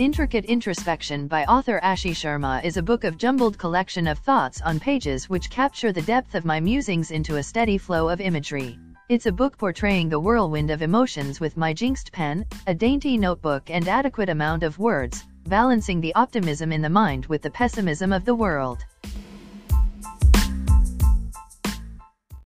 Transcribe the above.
Intricate Introspection by author Ashi Sharma is a book of jumbled collection of thoughts on pages which capture the depth of my musings into a steady flow of imagery. It's a book portraying the whirlwind of emotions with my jinxed pen, a dainty notebook and adequate amount of words, balancing the optimism in the mind with the pessimism of the world.